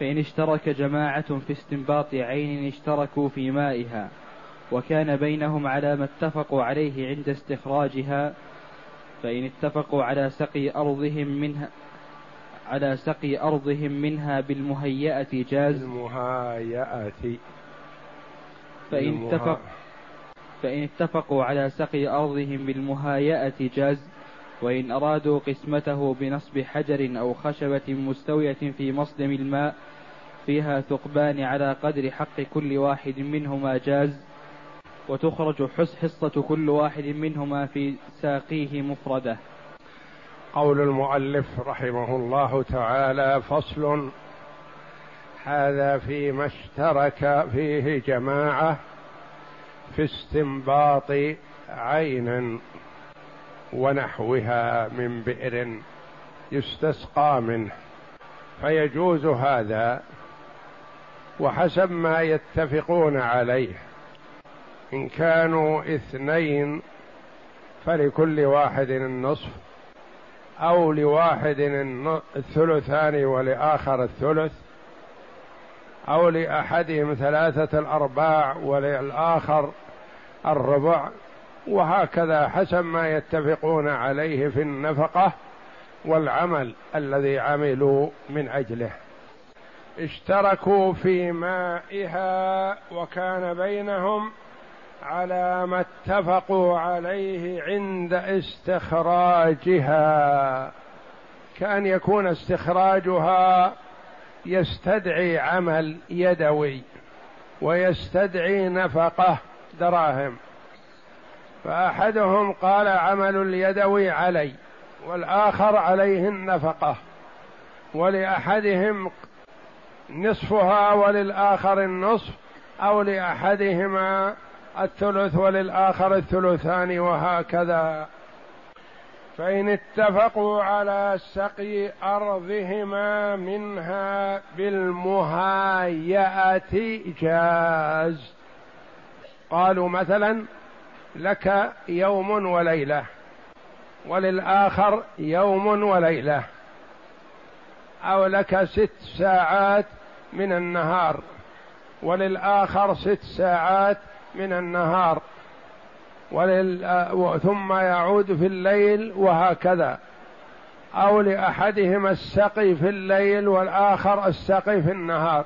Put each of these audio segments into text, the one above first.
فإن اشترك جماعة في استنباط عين اشتركوا في مائها وكان بينهم على ما اتفقوا عليه عند استخراجها فإن اتفقوا على سقي أرضهم منها على سقي أرضهم منها بالمهيئة جاز. المهيئة فإن اتفق فإن اتفقوا على سقي أرضهم بالمهيئة جاز. وإن أرادوا قسمته بنصب حجر أو خشبة مستوية في مصدم الماء فيها ثقبان على قدر حق كل واحد منهما جاز وتخرج حصة كل واحد منهما في ساقيه مفردة. قول المؤلف رحمه الله تعالى فصل هذا فيما اشترك فيه جماعة في استنباط عين. ونحوها من بئر يستسقى منه. فيجوز هذا وحسب ما يتفقون عليه. إن كانوا اثنين فلكل واحد النصف أو لواحد الثلثان ولآخر الثلث أو لأحدهم ثلاثة الأرباع وللآخر الربع. وهكذا حسب ما يتفقون عليه في النفقة والعمل الذي عملوا من أجله. اشتركوا في مائها وكان بينهم على ما اتفقوا عليه عند استخراجها. كأن يكون استخراجها يستدعي عمل يدوي ويستدعي نفقة دراهم. فأحدهم قال عمل اليدوي علي والآخر عليه النفقة ولأحدهم نصفها وللآخر النصف أو لأحدهما الثلث وللآخر الثلثان وهكذا. فإن اتفقوا على سقي أرضهما منها بالمهايئة جاز. قالوا مثلا لك يوم وليلة وللآخر يوم وليلة. أو لك ست ساعات من النهار وللآخر ست ساعات من النهار. ولل... ثم يعود في الليل وهكذا. أو لأحدهما السقي في الليل والآخر السقي في النهار.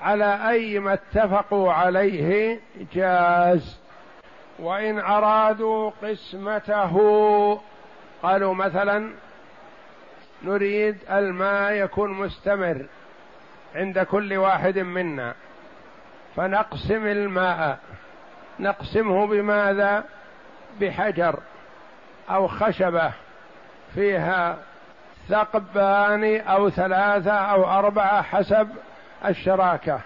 على أي ما اتفقوا عليه جاز. وإن أرادوا قسمته قالوا مثلا نريد الماء يكون مستمر عند كل واحد منا فنقسم الماء. نقسمه بماذا؟ بحجر أو خشبة فيها ثقبان أو ثلاثة أو أربعة حسب الشراكة.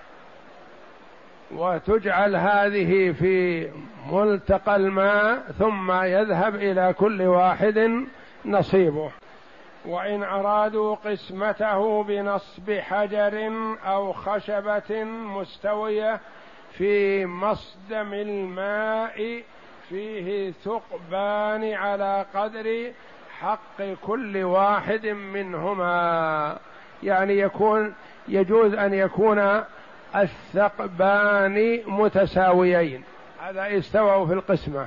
وتجعل هذه في ملتقى الماء ثم يذهب إلى كل واحد نصيبه. وإن أرادوا قسمته بنصب حجر أو خشبة مستوية في مصدم الماء فيه ثقبان على قدر حق كل واحد منهما. يعني يكون يجوز أن يكون الثقبان متساويين. هذا استووا في القسمة.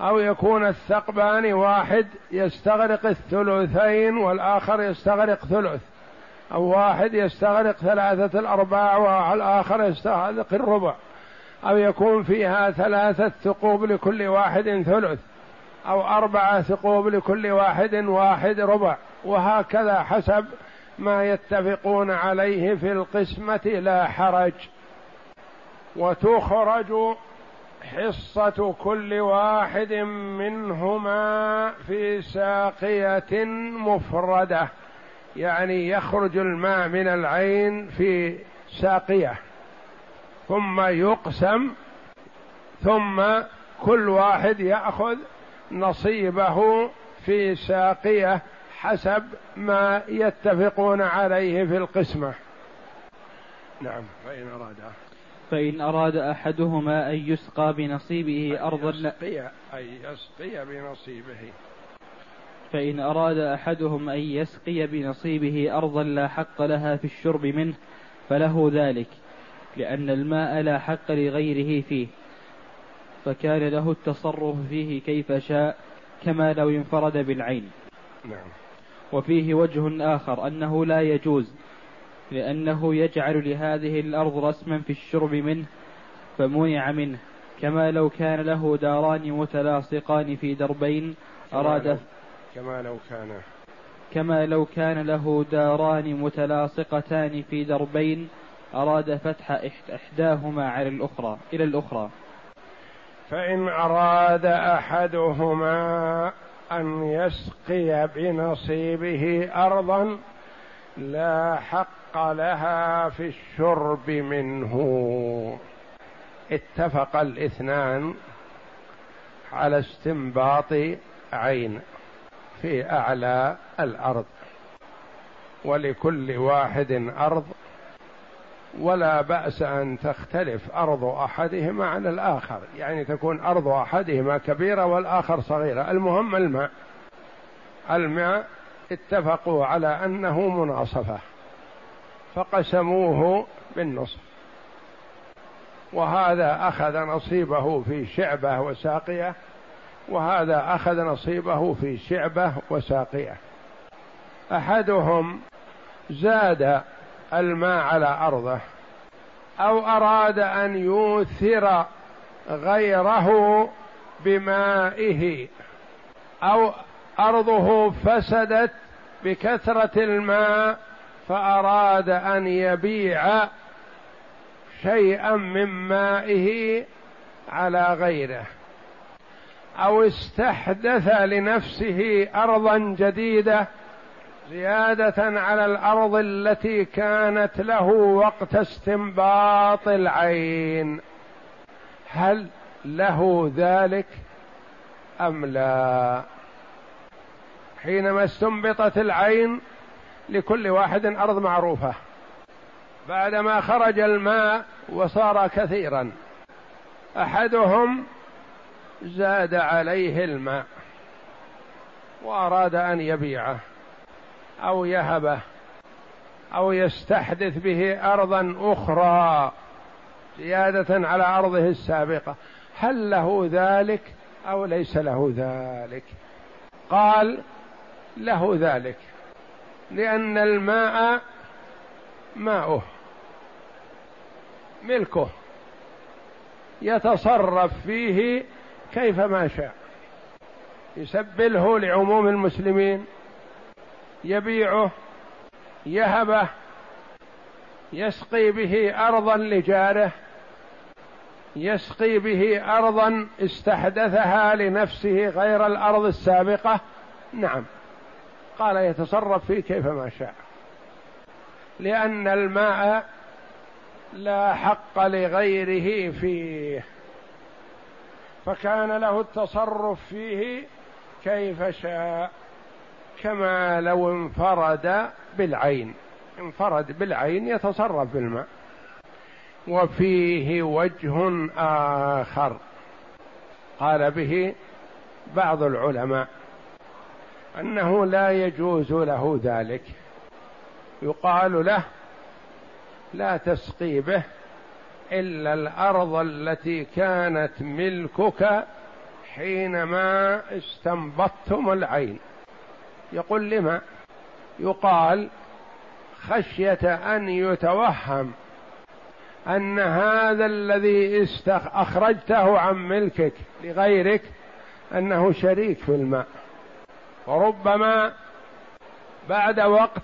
أو يكون الثقبان واحد يستغرق الثلثين والآخر يستغرق ثلث. أو واحد يستغرق ثلاثة الأرباع والآخر يستغرق الربع. أو يكون فيها ثلاثة ثقوب لكل واحد ثلث. أو أربعة ثقوب لكل واحد واحد ربع. وهكذا حسب ما يتفقون عليه في القسمة لا حرج. وتخرج حصة كل واحد منهما في ساقية مفردة. يعني يخرج الماء من العين في ساقية. ثم يقسم. ثم كل واحد يأخذ نصيبه في ساقية. حسب ما يتفقون عليه في القسمة. نعم فإن اراد فإن أراد أحدهما أن يسقى بنصيبه أرضا يسقي أي يسقي بنصيبه. فإن أراد أحدهم أن يسقي بنصيبه أرضا لا حق لها في الشرب منه فله ذلك لأن الماء لا حق لغيره فيه فكان له التصرف فيه كيف شاء كما لو انفرد بالعين. نعم. وفيه وجه آخر أنه لا يجوز لأنه يجعل لهذه الأرض رسما في الشرب منه فمنع منه. كما لو كان له داران متلاصقان في دربين أراد كما لو كان كما لو كان له داران متلاصقتان في دربين أراد فتح إحداهما على الأخرى إلى الأخرى. فإن أراد أحدهما أن يسقي بنصيبه أرضا لا حق لها في الشرب منه. اتفق الاثنان على استنباط عين في أعلى الأرض ولكل واحد أرض ولا بأس أن تختلف أرض أحدهما عن الآخر. يعني تكون أرض أحدهما كبيرة والآخر صغيرة. المهم الماء. الماء اتفقوا على أنه مناصفة. فقسموه بالنصف. وهذا أخذ نصيبه في شعبة وساقية. وهذا أخذ نصيبه في شعبة وساقية. أحدهم زاد الماء على أرضه أو أراد أن يوثر غيره بمائه أو أرضه فسدت بكثرة الماء فأراد أن يبيع شيئا من مائه على غيره. أو استحدث لنفسه ارضا جديدة زيادة على الأرض التي كانت له وقت استنباط العين. هل له ذلك أم لا؟ حينما استنبطت العين لكل واحد أرض معروفة. بعدما خرج الماء وصار كثيرا أحدهم زاد عليه الماء وأراد أن يبيعه. أو يهبه أو يستحدث به أرضا أخرى زيادة على أرضه السابقة. هل له ذلك أو ليس له ذلك؟ قال له ذلك لأن الماء ماؤه ملكه يتصرف فيه كيفما شاء يسبله لعموم المسلمين. يبيعه يهبه يسقي به أرضا لجاره يسقي به أرضا استحدثها لنفسه غير الأرض السابقة. نعم. قال يتصرف فيه كيفما شاء. لأن الماء لا حق لغيره فيه. فكان له التصرف فيه كيف شاء. كما لو انفرد بالعين. انفرد بالعين يتصرف بالماء وفيه وجه آخر. قال به بعض العلماء أنه لا يجوز له ذلك. يقال له لا تسقي به إلا الأرض التي كانت ملكك حينما استنبطتم العين. يقول لما؟ يقال خشية أن يتوهم أن هذا الذي أخرجته عن ملكك لغيرك أنه شريك في الماء. وربما بعد وقت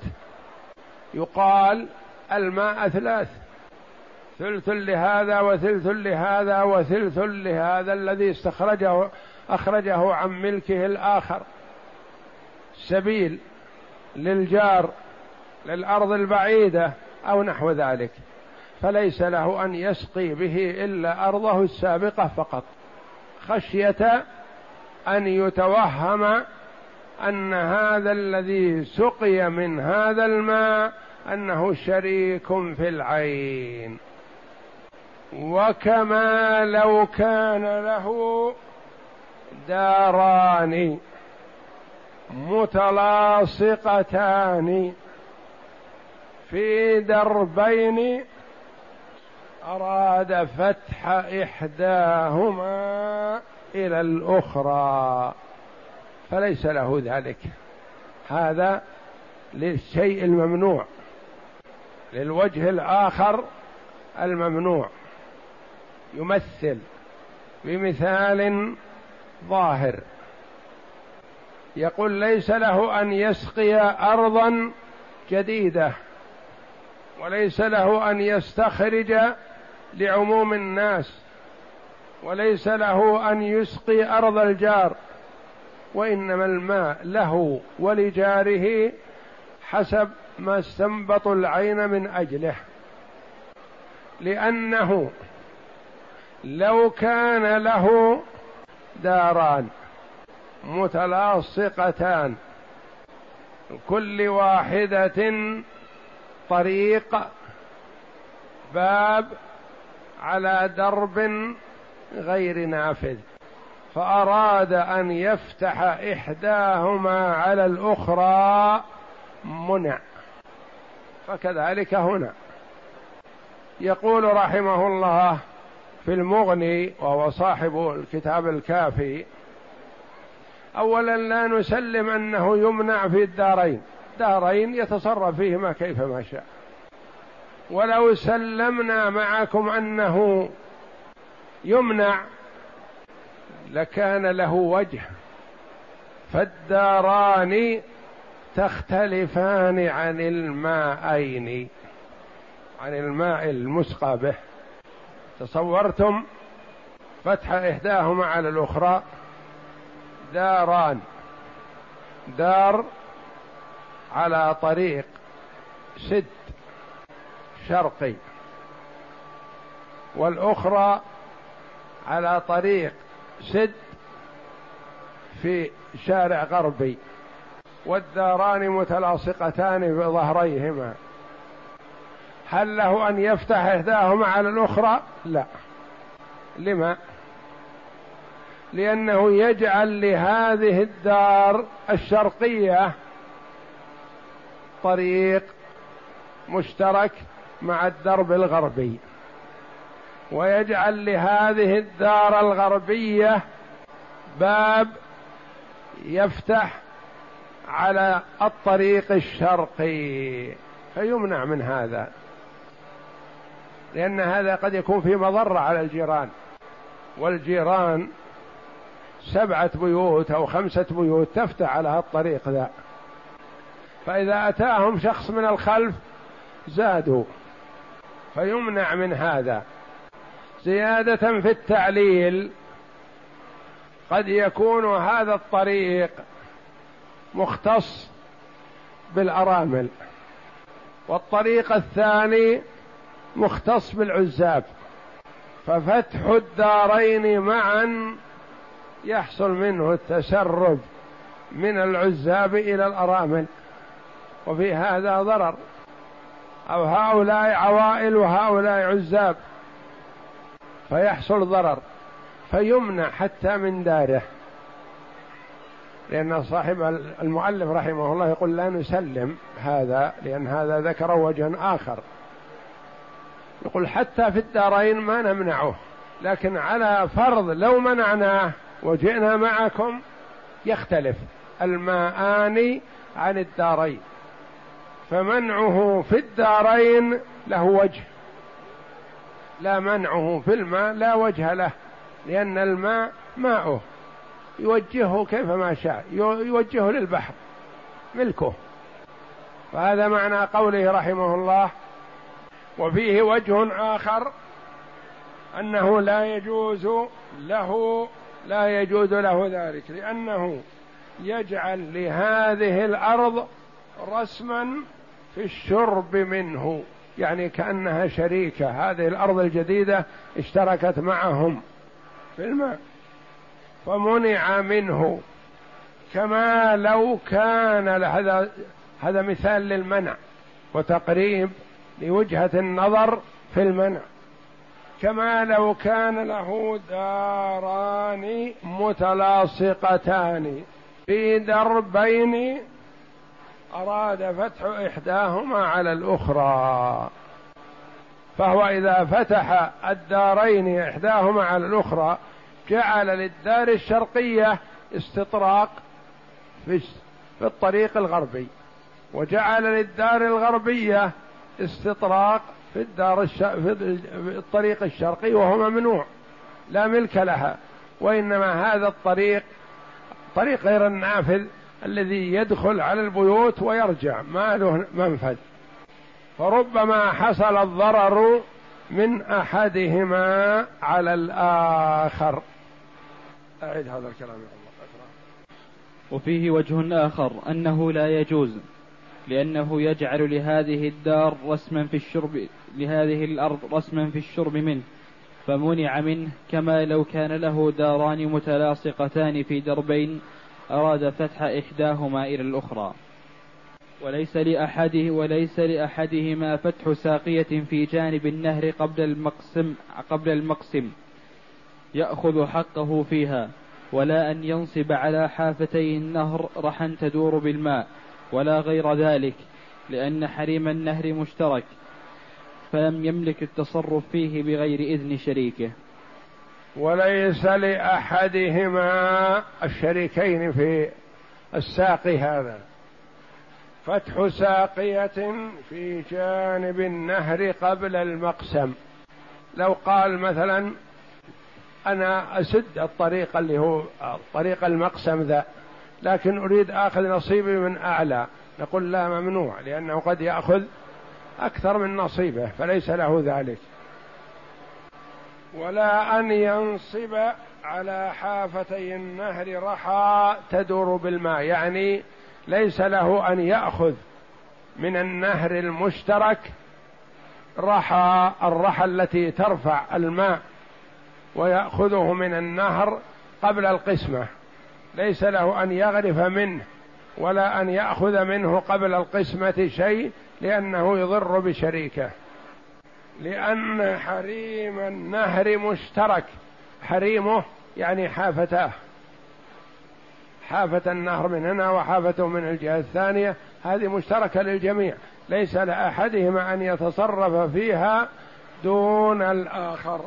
يقال الماء ثلاث ثلث لهذا وثلث لهذا وثلث لهذا الذي استخرجه أخرجه عن ملكه الآخر. سبيل للجار للأرض البعيدة أو نحو ذلك فليس له أن يسقي به إلا أرضه السابقة فقط. خشية أن يتوهم أن هذا الذي سقي من هذا الماء أنه شريك في العين. وكما لو كان له داران متلاصقتان في دربين أراد فتح إحداهما إلى الأخرى فليس له ذلك. هذا للشيء الممنوع للوجه الآخر الممنوع. يمثل بمثال ظاهر. يقول ليس له أن يسقي ارضا جديدة وليس له أن يستخرج لعموم الناس وليس له أن يسقي أرض الجار وإنما الماء له ولجاره حسب ما استنبط العين من أجله. لأنه لو كان له داران متلاصقتان. كل واحدة طريق باب على درب غير نافذ. فأراد أن يفتح إحداهما على الأخرى منع. فكذلك هنا. يقول رحمه الله في المغني وهو صاحب الكتاب الكافي اولا لا نسلم أنه يمنع في الدارين. دارين يتصرف فيهما كيفما شاء. ولو سلمنا معكم أنه يمنع لكان له وجه. فالداران تختلفان عن الماءين عن الماء المسقى به. تصورتم؟ فتح إحداهما على الأخرى. داران. دار على طريق سد شرقي والأخرى على طريق سد في شارع غربي والداران متلاصقتان بظهريهما. هل له أن يفتح إحداهما على الأخرى؟ لا. لما؟ لأنه يجعل لهذه الدار الشرقية طريق مشترك مع الدرب الغربي. ويجعل لهذه الدار الغربية باب يفتح على الطريق الشرقي. فيمنع من هذا. لأن هذا قد يكون في مضرة على الجيران. والجيران سبعة بيوت أو خمسة بيوت تفتح على الطريق ذا. فإذا أتاهم شخص من الخلف زادوا فيمنع من هذا. زيادة في التعليل قد يكون هذا الطريق مختص بالأرامل والطريق الثاني مختص بالعزاب. ففتح الدارين معا يحصل منه التسرب من العزاب إلى الأرامل وفي هذا ضرر. أو هؤلاء عوائل وهؤلاء عزاب فيحصل ضرر فيمنع حتى من داره. لأن صاحب المؤلف رحمه الله يقول لا نسلم هذا لأن هذا ذكر وجها آخر. يقول حتى في الدارين ما نمنعه لكن على فرض لو منعناه وجئنا معكم يختلف الماءان عن الدارين فمنعه في الدارين له وجه لا منعه في الماء لا وجه له لأن الماء ماؤه يوجهه كيفما شاء يوجهه للبحر ملكه. وهذا معنى قوله رحمه الله وفيه وجه آخر أنه لا يجوز له لا يجوز له ذلك لأنه يجعل لهذه الأرض رسما في الشرب منه يعني كأنها شريكة. هذه الأرض الجديدة اشتركت معهم في الماء فمنع منه. كما لو كان هذا هذا مثال للمنع وتقريب لوجهة النظر في المنع. كما لو كان له داران متلاصقتان في دربين أراد فتح إحداهما على الأخرى. فهو إذا فتح الدارين إحداهما على الأخرى جعل للدار الشرقية استطراق في الطريق الغربي وجعل للدار الغربية استطراق في الدار الش... في الطريق الشرقي وهو ممنوع لا ملك لها وإنما هذا الطريق طريق غير النافذ الذي يدخل على البيوت ويرجع ما له منفذ. فربما حصل الضرر من أحدهما على الآخر. اعد هذا الكلام يا الله. وفيه وجه آخر أنه لا يجوز لأنه يجعل لهذه الدار رسما في الشرب لهذه الأرض رسما في الشرب منه فمنع منه كما لو كان له داران متلاصقتان في دربين أراد فتح إحداهما إلى الأخرى. وليس لأحده وليس لأحدهما فتح ساقية في جانب النهر قبل المقسم قبل المقسم يأخذ حقه فيها ولا أن ينصب على حافتي النهر رحا تدور بالماء. ولا غير ذلك لأن حريم النهر مشترك فلم يملك التصرف فيه بغير إذن شريكه. وليس لأحدهما الشريكين في الساقي هذا. فتح ساقية في جانب النهر قبل المقسم. لو قال مثلا أنا أسد الطريق اللي هو طريق المقسم ذا. لكن أريد آخذ نصيبي من أعلى. نقول لا ممنوع لأنه قد يأخذ أكثر من نصيبه فليس له ذلك. ولا أن ينصب على حافتي النهر رحى تدور بالماء. يعني ليس له أن يأخذ من النهر المشترك رحى الرحى التي ترفع الماء ويأخذه من النهر قبل القسمة. ليس له أن يغرف منه ولا أن يأخذ منه قبل القسمة شيء لأنه يضر بشريكه. لأن حريم النهر مشترك. حريمه يعني حافتاه. حافة النهر من هنا وحافته من الجهة الثانية. هذه مشتركة للجميع. ليس لأحدهما أن يتصرف فيها دون الآخر.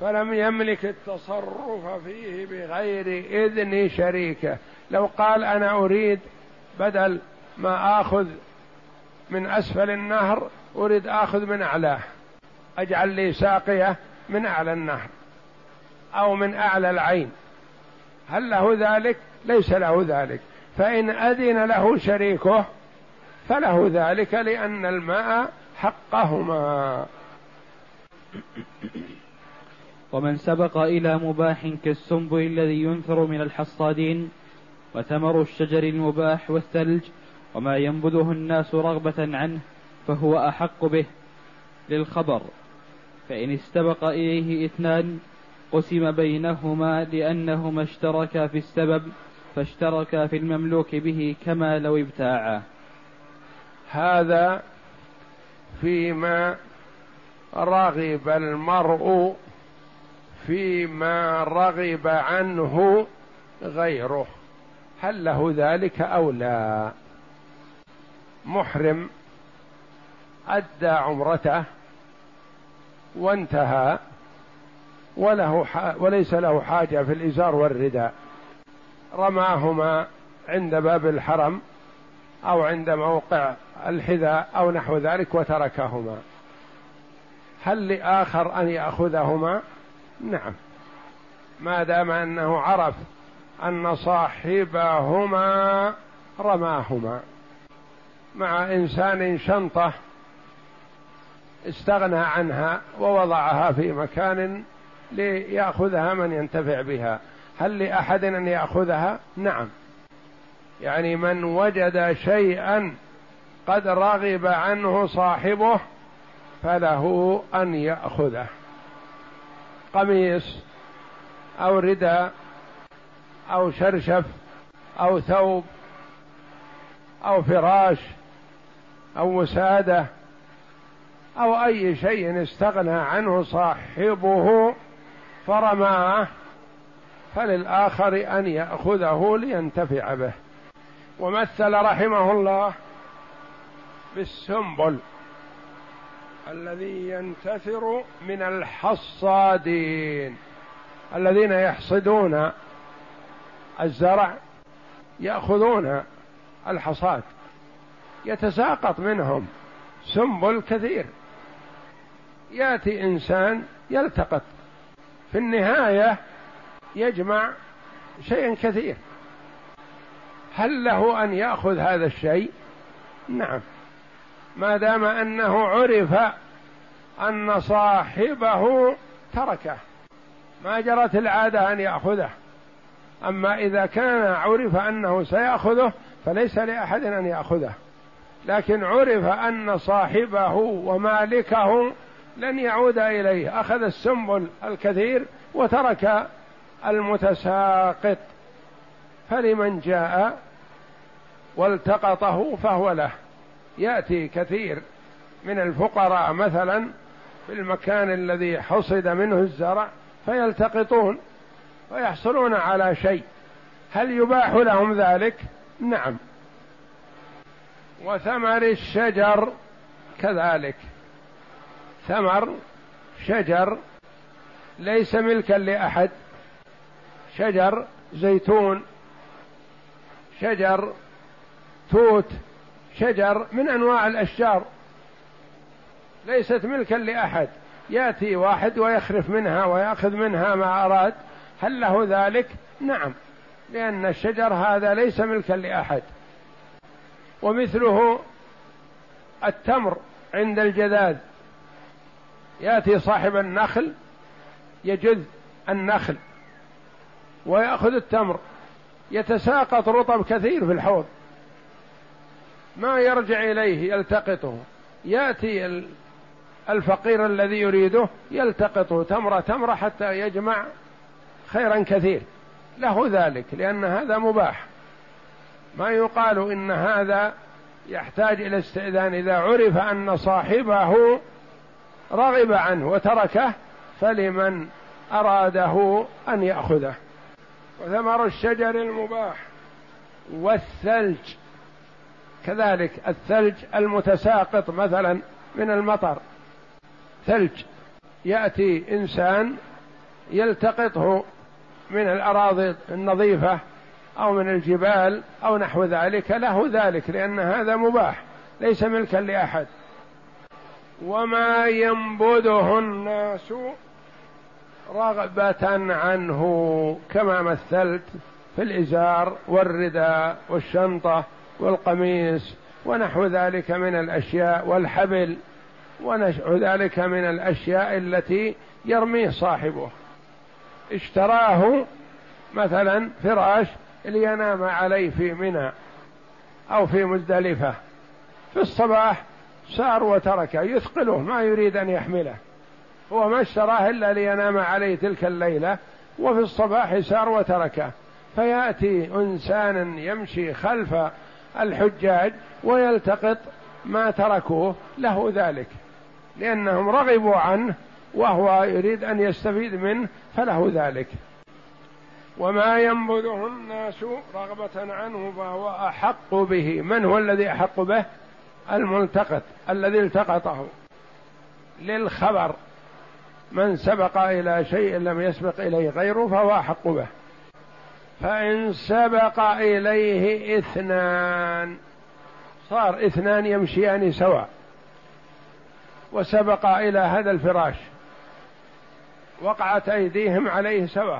فلم يملك التصرف فيه بغير إذن شريكه. لو قال أنا أريد بدل ما آخذ من أسفل النهر أريد آخذ من أعلاه. أجعل لي ساقية من أعلى النهر أو من أعلى العين. هل له ذلك؟ ليس له ذلك. فإن أذن له شريكه فله ذلك لأن الماء حقهما. ومن سبق إلى مباح كالسنبل الذي ينثر من الحصادين وثمر الشجر المباح والثلج وما ينبذه الناس رغبة عنه فهو أحق به للخبر. فإن استبق إليه إثنان قسم بينهما لأنهما اشتركا في السبب فاشتركا في المملوك به كما لو ابتاعا. هذا فيما رغب المرء فيما رغب عنه غيره. هل له ذلك أو لا؟ محرم. أدى عمرته وانتهى وله وليس له حاجة في الإزار والرداء. رماهما عند باب الحرم أو عند موقع الحذاء أو نحو ذلك وتركهما. هل لآخر أن يأخذهما؟ نعم. ما دام أنه عرف أن صاحبهما رماهما. مع إنسان شنطة استغنى عنها ووضعها في مكان ليأخذها من ينتفع بها. هل لأحد أن يأخذها؟ نعم. يعني من وجد شيئا قد رغب عنه صاحبه فله أن يأخذه. قميص أو رداء أو شرشف أو ثوب أو فراش أو وساده أو أي شيء استغنى عنه صاحبه فرماه فللآخر أن يأخذه لينتفع به. ومثل رحمه الله بالسنبل. الذي ينتثر من الحصادين الذين يحصدون الزرع يأخذون الحصاد يتساقط منهم سنبل كثير. يأتي إنسان يلتقط في النهاية يجمع شيئا كثير. هل له أن يأخذ هذا الشيء؟ نعم. ما دام أنه عرف أن صاحبه تركه ما جرت العادة أن يأخذه. أما إذا كان عرف أنه سيأخذه فليس لأحد أن يأخذه. لكن عرف أن صاحبه ومالكه لن يعود إليه. أخذ السنبل الكثير وترك المتساقط. فلمن جاء والتقطه فهو له. يأتي كثير من الفقراء مثلا في المكان الذي حصد منه الزرع فيلتقطون ويحصلون على شيء. هل يباح لهم ذلك؟ نعم. وثمر الشجر كذلك. ثمر شجر ليس ملكا لأحد. شجر زيتون. شجر توت. شجر من أنواع الأشجار. ليست ملكا لأحد. يأتي واحد ويخرف منها ويأخذ منها ما أراد. هل له ذلك؟ نعم. لأن الشجر هذا ليس ملكا لأحد. ومثله التمر عند الجذاذ يأتي صاحب النخل يجذ النخل ويأخذ التمر. يتساقط رطب كثير في الحوض. ما يرجع إليه يلتقطه. يأتي الفقير الذي يريده يلتقطه تمرة تمرة حتى يجمع خيرا كثير. له ذلك لأن هذا مباح. ما يقال إن هذا يحتاج إلى استئذان. إذا عرف أن صاحبه رغب عنه وتركه فلمن أراده أن يأخذه. وثمر الشجر المباح والثلج. كذلك الثلج المتساقط مثلا من المطر. ثلج يأتي إنسان يلتقطه من الأراضي النظيفة أو من الجبال أو نحو ذلك له ذلك لأن هذا مباح ليس ملكا لأحد. وما ينبذه الناس رغبة عنه كما مثلت في الإزار والرداء والشنطة والقميص ونحو ذلك من الأشياء والحبل ونحو ذلك من الأشياء التي يرميه صاحبه. اشتراه مثلا فراش لينام عليه في منى أو في مزدلفة. في الصباح سار وتركه يثقله ما يريد أن يحمله. هو ما اشتراه إلا لينام عليه تلك الليلة وفي الصباح سار وتركه. فيأتي إنسان يمشي خلف الحجاج ويلتقط ما تركوه له ذلك لأنهم رغبوا عنه وهو يريد أن يستفيد منه فله ذلك. وما ينبذه الناس رغبة عنه فهو أحق به. من هو الذي أحق به؟ الملتقط الذي التقطه للخبر. من سبق إلى شيء لم يسبق إليه غيره فهو أحق به. فإن سبق إليه إثنان صار إثنان يمشيان سوا وسبق إلى هذا الفراش وقعت أيديهم عليه سوا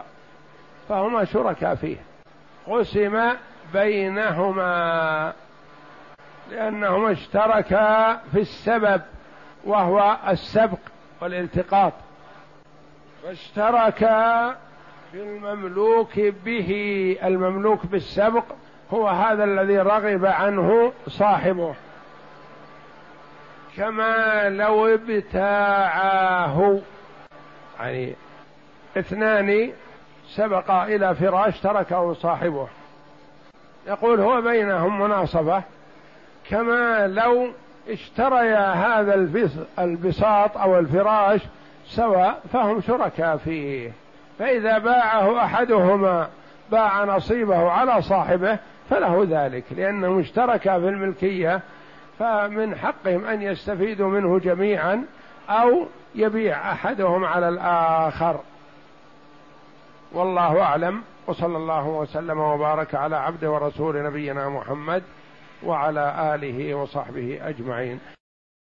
فهما شركاء فيه قسم بينهما لأنهما اشتركا في السبب وهو السبق والالتقاط فاشتركا في المملوك به المملوك بالسبق هو هذا الذي رغب عنه صاحبه. كما لو ابتاعاه. يعني اثنان سبقا إلى فراش تركه صاحبه. يقول هو بينهم مناصفة كما لو اشتريا هذا البساط أو الفراش سواء فهم شركاء فيه. فإذا باعه أحدهما باع نصيبه على صاحبه فله ذلك لأنهم اشتركا في الملكية فمن حقهم أن يستفيدوا منه جميعا أو يبيع أحدهم على الآخر. والله أعلم وصلى الله وسلم وبارك على عبد ورسول نبينا محمد وعلى آله وصحبه أجمعين.